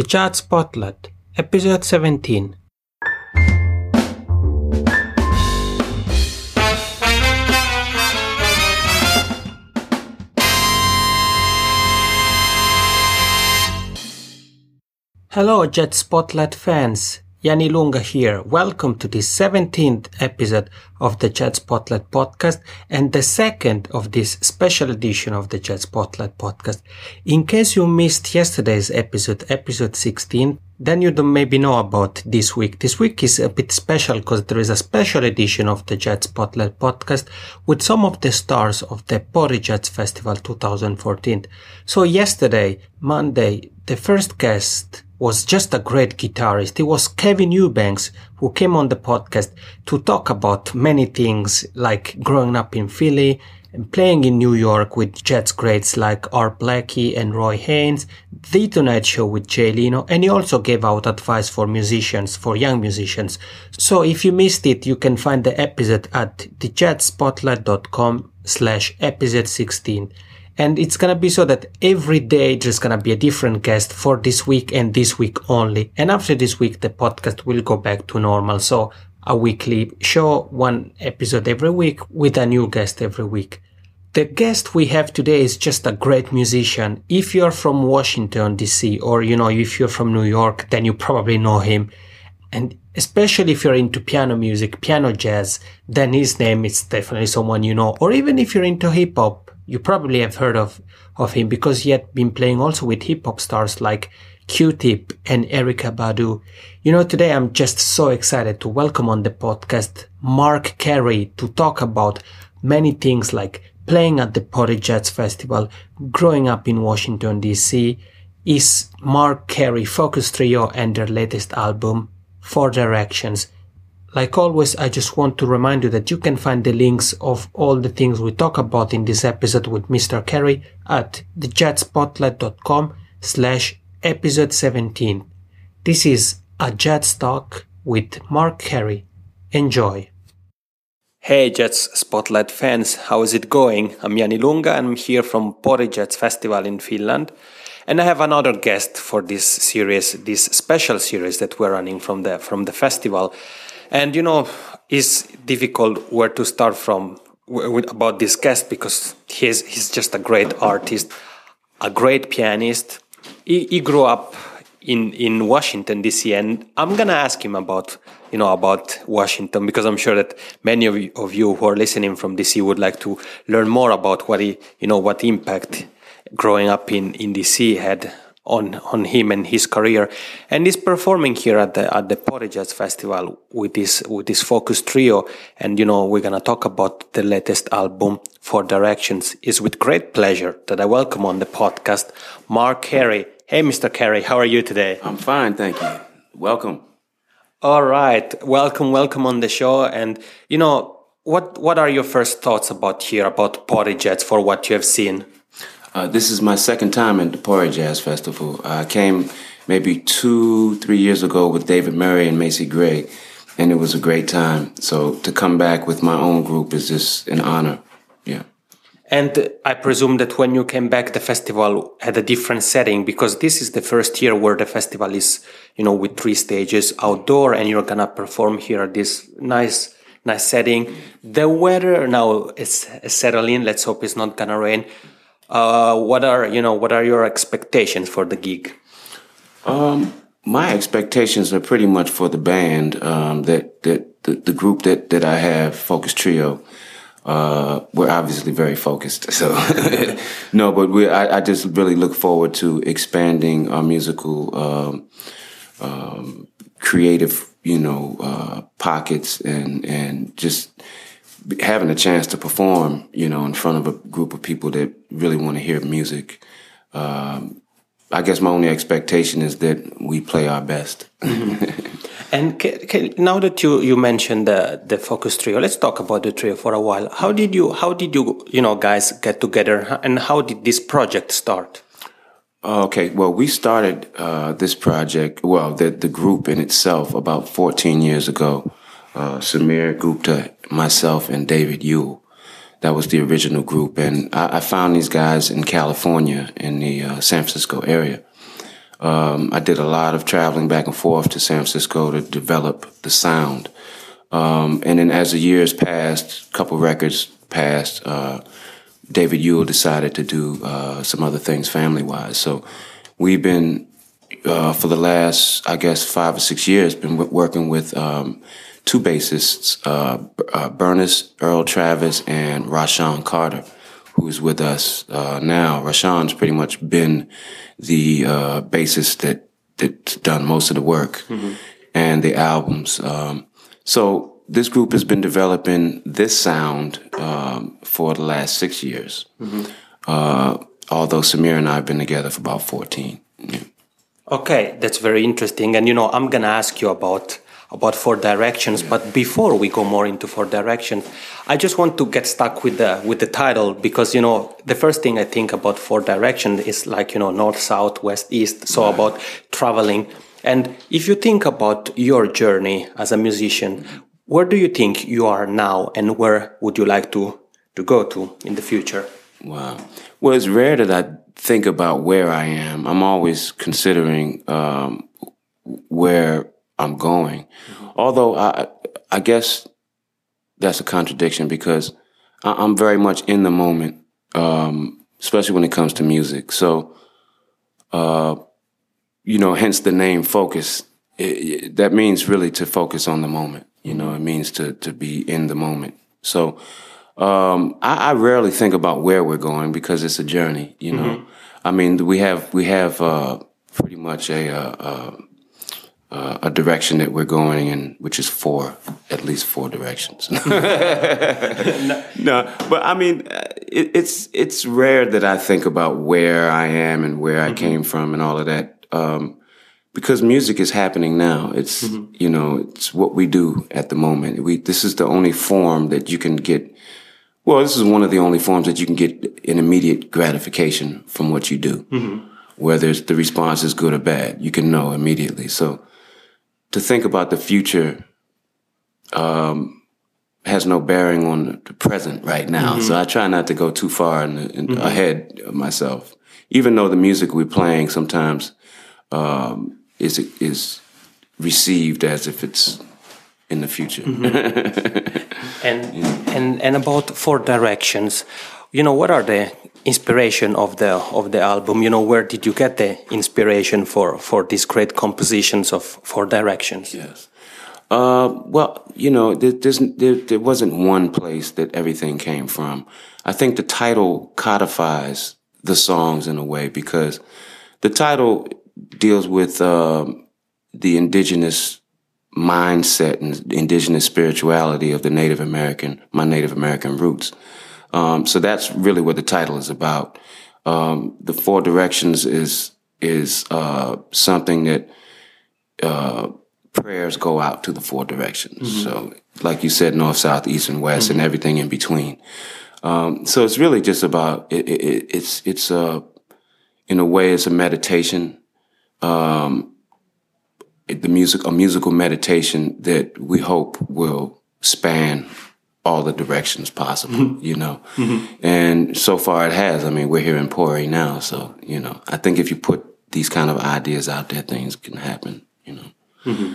The Jazz Spotlight, Episode 17. Hello, Jazz Spotlight fans. Jani Lunga here. Welcome to the 17th episode of the Jazz Spotlight podcast and the second of this special edition of the Jazz Spotlight podcast. In case you missed yesterday's episode, episode 16, then you don't maybe know about this week. This week is a bit special because there is a special edition of the Jazz Spotlight podcast with some of the stars of the Pori Jazz Festival 2014. So yesterday, Monday, the first guest was just a great guitarist. It was Kevin Eubanks, who came on the podcast to talk about many things like growing up in Philly and playing in New York with jazz greats like Art Blakey and Roy Haynes, The Tonight Show with Jay Leno, and he also gave out advice for musicians, for young musicians. So if you missed it, you can find the episode at thejazzspotlight.com slash episode 16. And it's gonna be so that every day there's gonna be a different guest for this week and this week only. And after this week, the podcast will go back to normal. So a weekly show, one episode every week with a new guest every week. The guest we have today is just a great musician. If you're from Washington DC or, you know, if you're from New York, then you probably know him. And especially if you're into piano music, piano jazz, then his name is definitely someone you know. Or even if you're into hip hop, you probably have heard of, of him because he had been playing also with hip hop stars like Q-Tip and Erykah Badu. You know, today I'm just so excited to welcome on the podcast Marc Cary to talk about many things like playing at the Pori Jazz Festival, growing up in Washington DC, is Marc Cary Focus Trio and their latest album, Four Directions. Like always, I just want to remind you that you can find the links of all the things we talk about in this episode with Mr. Cary at thejazzspotlight.com slash episode 17. This is a Jazz Talk with Marc Cary. Enjoy. Hey Jazz Spotlight fans, how is it going? I'm Jani Lunga and I'm here from Pori Jazz Festival in Finland. And I have another guest for this series, this special series that we're running from the from the festival. And you know, it's difficult where to start from about this guest because he's he's just a great artist, a great pianist. He, he grew up in in Washington D.C. and I'm gonna ask him about you know about Washington because I'm sure that many of you, of you who are listening from D.C. would like to learn more about what he you know what impact growing up in in D.C. had on on him and his career, and he's performing here at the at the Pori Jazz Festival with his with his focus trio. And you know we're gonna talk about the latest album, Four Directions. Is with great pleasure that I welcome on the podcast Marc Cary. Hey, Mr. Cary, how are you today? I'm fine, thank you. Welcome. All right, welcome, welcome on the show. And you know what what are your first thoughts about here about Pori Jazz for what you have seen? Uh, this is my second time at the Pori Jazz Festival. I came maybe two, three years ago with David Murray and Macy Gray, and it was a great time. So to come back with my own group is just an honor. Yeah. And I presume that when you came back, the festival had a different setting because this is the first year where the festival is, you know, with three stages outdoor, and you're gonna perform here at this nice, nice setting. The weather now is settling. Let's hope it's not gonna rain. Uh, what are you know what are your expectations for the gig? Um, my expectations are pretty much for the band um, that that the, the, group that that I have, Focus Trio. Uh, we're obviously very focused, so no, but we I, I, just really look forward to expanding our musical um, um, creative, you know, uh, pockets and and just having a chance to perform, you know, in front of a group of people that really want to hear music. Um, I guess my only expectation is that we play our best. and can, can, now that you, you mentioned the the focus trio, let's talk about the trio for a while. How did you how did you you know guys get together, and how did this project start? Okay, well, we started uh, this project, well, the the group in itself, about 14 years ago uh, Samir Gupta, myself, and David Ewell. That was the original group. And I, I found these guys in California, in the uh, San Francisco area. Um, I did a lot of traveling back and forth to San Francisco to develop the sound. Um, and then as the years passed, a couple records passed, uh, David Ewell decided to do uh, some other things family wise. So we've been, uh, for the last, I guess, five or six years, been working with um, two bassists, uh, uh, Burniss Earl Travis and Rashaan Carter, who is with us uh, now. Rashaan's pretty much been the uh, bassist that that's done most of the work mm-hmm. and the albums. Um, so this group has been developing this sound um, for the last six years. Mm-hmm. Uh, although Samir and I have been together for about 14. Yeah. Okay, that's very interesting. And you know, I'm gonna ask you about about four directions, but before we go more into four directions, I just want to get stuck with the with the title because you know the first thing I think about four directions is like you know north, south, west, east. So right. about traveling. And if you think about your journey as a musician, where do you think you are now and where would you like to, to go to in the future? Wow. Well, it's rare that I think about where I am. I'm always considering um, where I'm going. Mm-hmm. Although I, I guess that's a contradiction because I'm very much in the moment, um, especially when it comes to music. So, uh, you know, hence the name Focus. It, it, that means really to focus on the moment. You know, it means to to be in the moment. So um, I, I, rarely think about where we're going because it's a journey. You know, mm-hmm. I mean, we have we have uh, pretty much a, a, uh, uh, uh, a direction that we're going in, which is four, at least four directions. no. no. but I mean, it, it's it's rare that I think about where I am and where I mm-hmm. came from and all of that. Um, because music is happening now. It's mm-hmm. you know it's what we do at the moment. We this is the only form that you can get. Well, this is one of the only forms that you can get an immediate gratification from what you do, mm-hmm. whether the response is good or bad. You can know immediately. So to think about the future um, has no bearing on the present right now. Mm-hmm. So I try not to go too far in, in mm-hmm. ahead of myself, even though the music we're playing sometimes. Um, is is received as if it's in the future. Mm-hmm. and yeah. and and about four directions, you know, what are the inspiration of the of the album? You know, where did you get the inspiration for for these great compositions of four directions? Yes. Uh, well, you know, there, there, there wasn't one place that everything came from. I think the title codifies the songs in a way because the title deals with um, the indigenous mindset and indigenous spirituality of the Native American, my Native American roots. Um, so that's really what the title is about. Um, the four directions is is uh, something that uh, prayers go out to the four directions. Mm-hmm. So, like you said, north, south, east, and west, mm-hmm. and everything in between. Um, so it's really just about it, it, it's it's a in a way it's a meditation um, the music, a musical meditation that we hope will span all the directions possible, mm-hmm. you know. Mm-hmm. And so far it has. I mean, we're here in Pori now, so you know, I think if you put these kind of ideas out there, things can happen, you know. Mm-hmm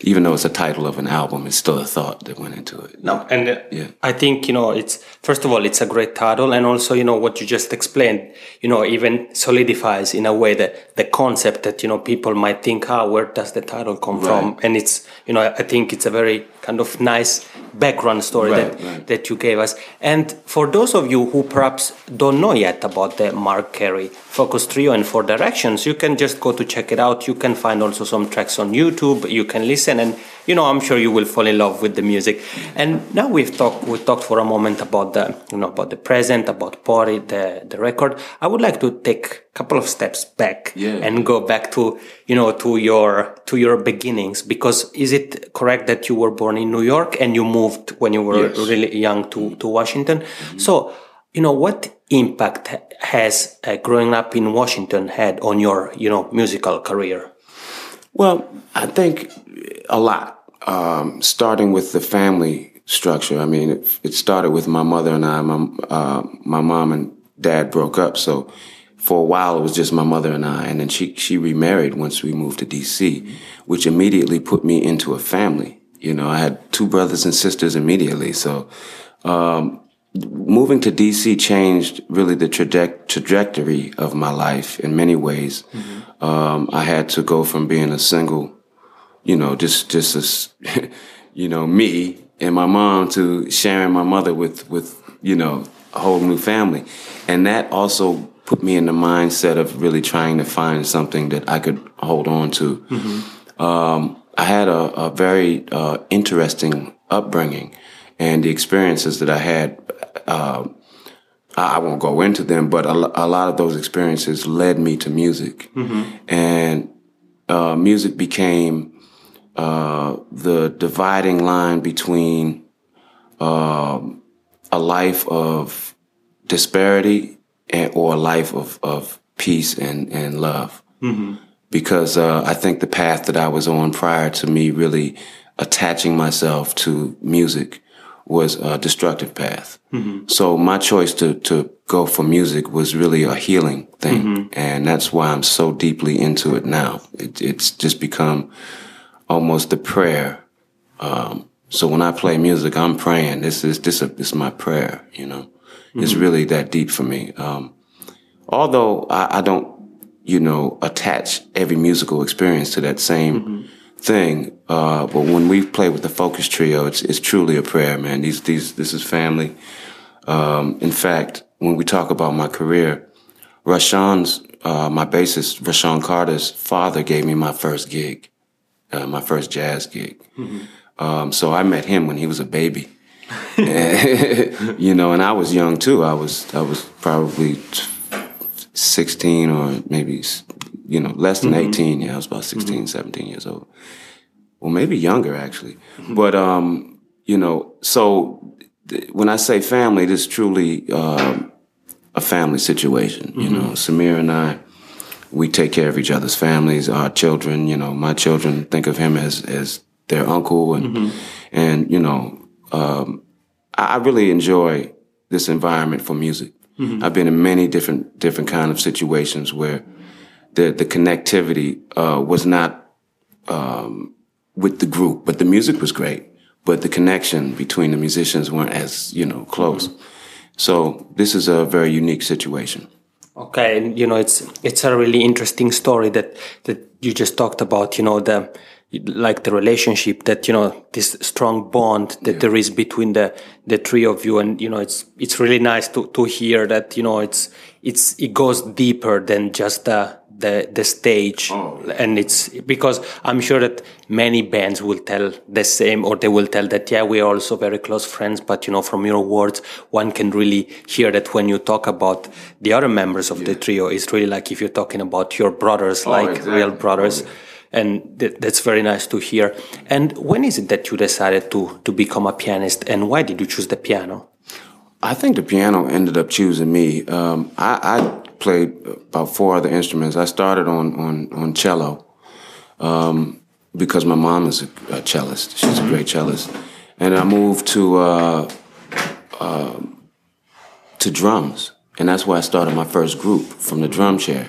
even though it's a title of an album, it's still a thought that went into it. No, and uh, yeah. I think you know it's first of all it's a great title, and also you know what you just explained, you know, even solidifies in a way that the concept that you know people might think, ah, oh, where does the title come right. from? And it's you know I think it's a very kind of nice background story right, that right. that you gave us. And for those of you who perhaps don't know yet about the Marc Cary Focus Trio and Four Directions, you can just go to check it out. You can find also some tracks on YouTube. You can listen, and you know I'm sure you will fall in love with the music. And now we've talked we talked for a moment about the you know about the present, about Pori, the the record. I would like to take a couple of steps back yeah. and go back to you know to your to your beginnings because is it correct that you were born in New York and you moved when you were yes. really young to to Washington? Mm-hmm. So you know what impact has uh, growing up in Washington had on your you know musical career? Well, I think a lot. Um, starting with the family structure. I mean, it, it, started with my mother and I. My uh, my mom and dad broke up, so for a while it was just my mother and I, and then she she remarried once we moved to D.C., which immediately put me into a family. You know, I had two brothers and sisters immediately, so. Um, moving to DC changed really the traje- trajectory of my life in many ways. Mm-hmm. Um, I had to go from being a single, you know, just just as, you know, me and my mom to sharing my mother with with you know a whole new family, and that also put me in the mindset of really trying to find something that I could hold on to. Mm-hmm. Um, I had a, a very uh, interesting upbringing, and the experiences that I had. Uh, I won't go into them, but a, a, lot of those experiences led me to music, mm-hmm. and uh, music became uh, the dividing line between um, a life of disparity and, or a life of, of peace and, and love. Mm-hmm. Because uh, I think the path that I was on prior to me really attaching myself to music was a destructive path. Mm-hmm. So my choice to, to go for music was really a healing thing. Mm-hmm. And that's why I'm so deeply into it now. It, it's just become almost a prayer. Um, so when I play music, I'm praying. This is this, is, this is my prayer. You know, mm-hmm. it's really that deep for me. Um, although I, I, don't, you know, attach every musical experience to that same mm-hmm. thing. Uh, but when we play with the Focus Trio, it's it's truly a prayer, man. These these this is family. Um, in fact, when we talk about my career, Rashaan's uh, my bassist, Rashaan Carter's father gave me my first gig uh, my first jazz gig. Mm-hmm. Um, so I met him when he was a baby. you know, and I was young too. I was I was probably sixteen or maybe you know less than mm-hmm. eighteen. Yeah, I was about 16, mm-hmm. 17 years old. Well, maybe younger actually. But um, you know, so th- when I say family, this is truly um, a family situation. You know, mm-hmm. Samir and I we take care of each other's families, our children. You know, my children think of him as as their uncle, and mm-hmm. and you know, um, I, really enjoy this environment for music. Mm-hmm. I've been in many different different kind of situations where the the connectivity uh, was not um, with the group, but the music was great. But the connection between the musicians weren't as you know close. Mm-hmm. So this is a very unique situation. Okay, and you know it's it's a really interesting story that that you just talked about. You know the like the relationship that you know this strong bond that yeah. there is between the the three of you, and you know it's it's really nice to to hear that you know it's it's it goes deeper than just the the the stage oh, yeah. and it's because i'm sure that many bands will tell the same or they will tell that yeah we are also very close friends but you know from your words one can really hear that when you talk about the other members of yeah. the trio it's really like if you're talking about your brothers oh, like exactly. real brothers oh, yeah. and th that's very nice to hear and when is it that you decided to to become a pianist and why did you choose the piano I think the piano ended up choosing me. Um, I, I, played about four other instruments. I started on on on cello um, because my mom is a, a, cellist. She's a great cellist, and I moved to uh, uh, to drums, and that's where I started my first group from the drum chair.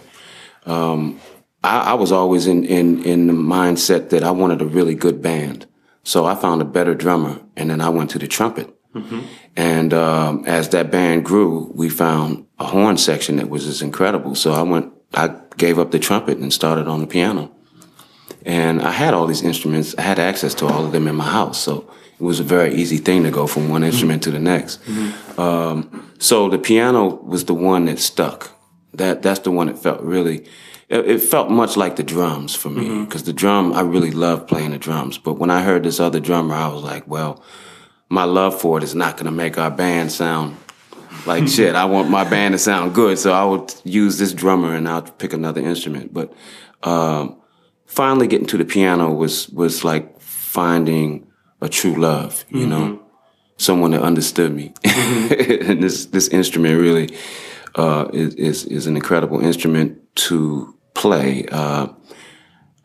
Um, I, I was always in, in in the mindset that I wanted a really good band, so I found a better drummer, and then I went to the trumpet Mm-hmm. And um, as that band grew, we found a horn section that was just incredible. So I went, I gave up the trumpet and started on the piano. And I had all these instruments. I had access to all of them in my house. So it was a very easy thing to go from one instrument mm-hmm. to the next. Mm-hmm. Um, so the piano was the one that stuck. That that's the one that felt really. It, it felt much like the drums for me because mm-hmm. the drum I really loved playing the drums. But when I heard this other drummer, I was like, well, my love for it is not going to make our band sound like shit. I want my band to sound good, so I would use this drummer and I'll pick another instrument. But um, finally, getting to the piano was was like finding a true love. You mm-hmm. know, someone that understood me. Mm-hmm. and this this instrument really uh, is, is, is an incredible instrument to play. Uh,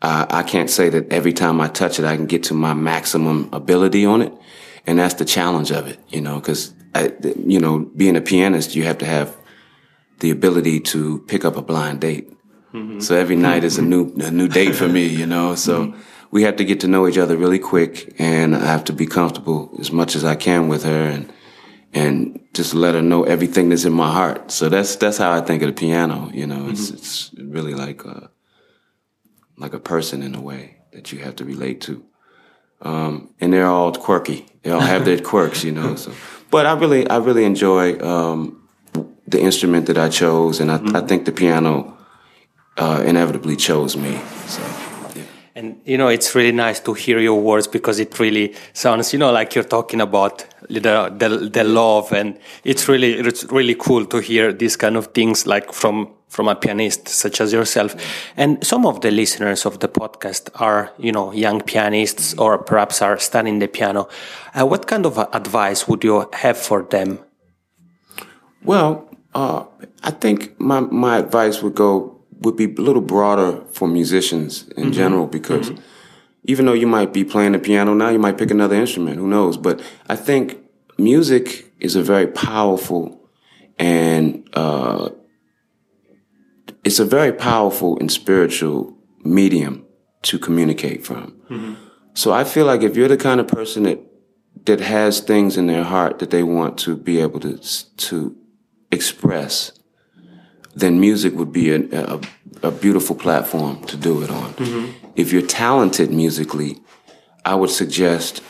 I, I can't say that every time I touch it, I can get to my maximum ability on it and that's the challenge of it, you know, because you know, being a pianist, you have to have the ability to pick up a blind date. Mm-hmm. So every night is a new a new date for me, you know. So mm-hmm. we have to get to know each other really quick, and I have to be comfortable as much as I can with her, and and just let her know everything that's in my heart. So that's that's how I think of the piano. You know, it's mm-hmm. it's really like a like a person in a way that you have to relate to. Um, and they're all quirky. They all have their quirks, you know. So, but I really I really enjoy um, the instrument that I chose, and I, I think the piano uh, inevitably chose me. So. And you know, it's really nice to hear your words because it really sounds, you know, like you're talking about the the, the love, and it's really it's really cool to hear these kind of things like from from a pianist such as yourself. And some of the listeners of the podcast are, you know, young pianists or perhaps are studying the piano. Uh, what kind of advice would you have for them? Well, uh, I think my my advice would go would be a little broader for musicians in mm-hmm. general because mm-hmm. even though you might be playing the piano now, you might pick another instrument. Who knows? But I think music is a very powerful and uh, it's a very powerful and spiritual medium to communicate from. Mm-hmm. So I feel like if you're the kind of person that that has things in their heart that they want to be able to to express, then music would be a, a, a beautiful platform to do it on. If you're talented musically, I would suggest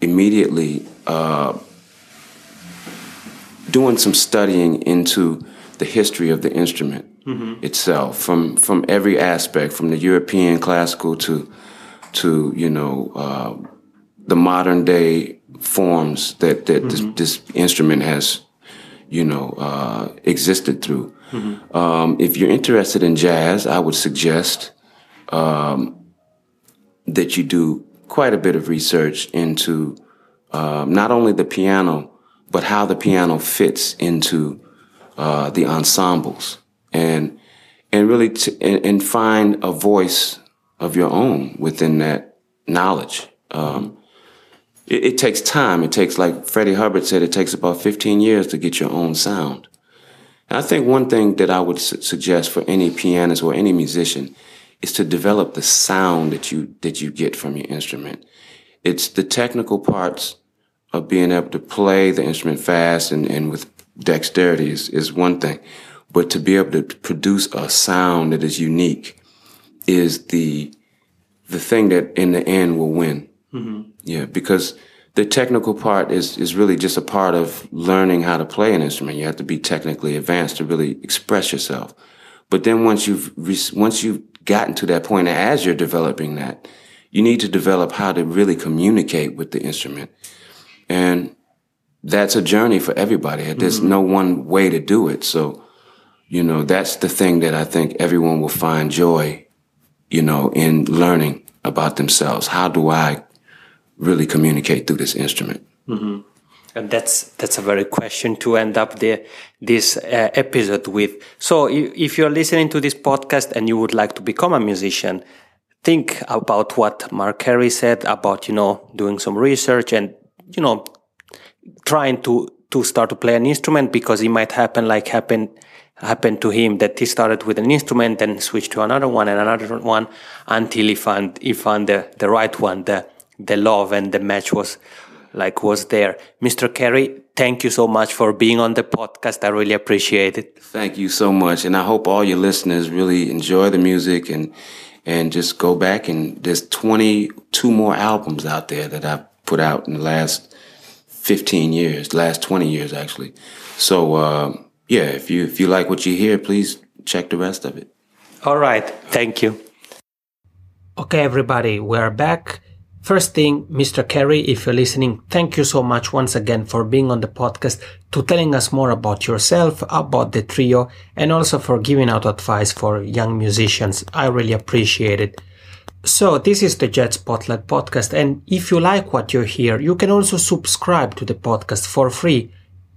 immediately uh, doing some studying into the history of the instrument itself, from from every aspect, from the European classical to to you know uh, the modern day forms that that this, this instrument has you know uh, existed through. Um, if you're interested in jazz, I would suggest um, that you do quite a bit of research into um, not only the piano, but how the piano fits into uh, the ensembles, and and really t- and, and find a voice of your own within that knowledge. Um, it, it takes time. It takes, like Freddie Hubbard said, it takes about 15 years to get your own sound. And I think one thing that I would su- suggest for any pianist or any musician is to develop the sound that you that you get from your instrument. It's the technical parts of being able to play the instrument fast and, and with dexterity is, is one thing. But to be able to produce a sound that is unique is the the thing that in the end will win. Mm-hmm. Yeah, because the technical part is is really just a part of learning how to play an instrument. You have to be technically advanced to really express yourself. But then once you've re- once you've gotten to that point, and as you're developing that, you need to develop how to really communicate with the instrument, and that's a journey for everybody. There's mm-hmm. no one way to do it. So, you know, that's the thing that I think everyone will find joy, you know, in learning about themselves. How do I really communicate through this instrument? And that's that's a very question to end up the this uh, episode with. So if you're listening to this podcast and you would like to become a musician, think about what Marc Cary said about you know doing some research and you know trying to to start to play an instrument because it might happen like happen happened to him that he started with an instrument and switched to another one and another one until he found he found the the right one the the love and the match was like was there mr Cary thank you so much for being on the podcast i really appreciate it Thank you so much, and I hope all your listeners really enjoy the music and and just go back and there's 22 more albums out there that I've put out in the last 15 years, last 20 years actually. So uh, yeah, if you if you like what you hear, please check the rest of it. All right. Thank you. Okay, everybody, we're back. First thing, Mr. Cary, if you're listening, thank you so much once again for being on the podcast, to telling us more about yourself, about the trio, and also for giving out advice for young musicians. I really appreciate it. So, this is the Jazz Spotlight podcast, and if you like what you hear, you can also subscribe to the podcast for free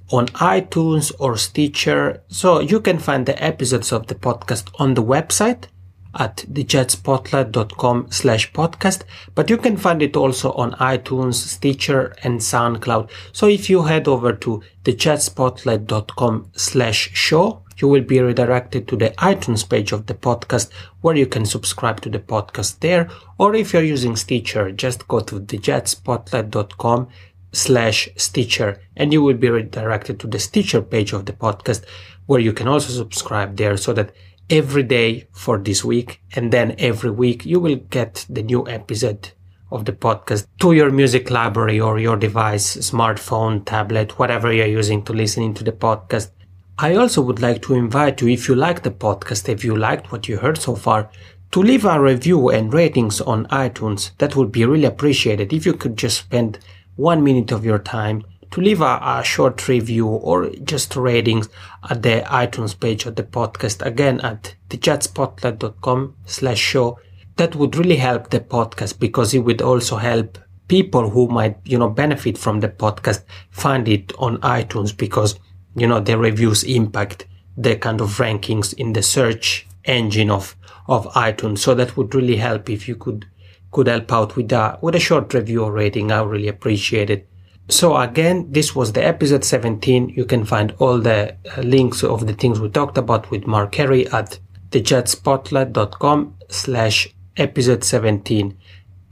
on iTunes or Stitcher. So you can find the episodes of the podcast on the website at thejazzspotlight.com slash podcast, but you can find it also on iTunes, Stitcher, and SoundCloud. So if you head over to thejazzspotlight.com slash show, you will be redirected to the iTunes page of the podcast where you can subscribe to the podcast there. Or if you're using Stitcher, just go to thejazzspotlight.com slash Stitcher and you will be redirected to the Stitcher page of the podcast where you can also subscribe there so that every day for this week and then every week you will get the new episode of the podcast to your music library or your device, smartphone, tablet, whatever you're using to listening to the podcast. I also would like to invite you, if you like the podcast, if you liked what you heard so far, to leave a review and ratings on iTunes. That would be really appreciated if you could just spend one minute of your time to leave a, a, short review or just ratings at the iTunes page of the podcast. Again, at thejazzspotlight.com slash show. That would really help the podcast because it would also help people who might, you know, benefit from the podcast find it on iTunes because, you know, the reviews impact the kind of rankings in the search engine of, of iTunes. So that would really help if you could, could help out with a, with a short review or rating. I really appreciate it. So again, this was the episode 17. You can find all the uh, links of the things we talked about with Marc Cary at thejazzspotlight.com slash episode 17.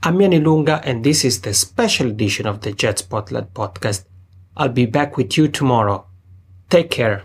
I'm Yanni Lunga and this is the special edition of the Jazz Spotlight podcast. I'll be back with you tomorrow. Take care.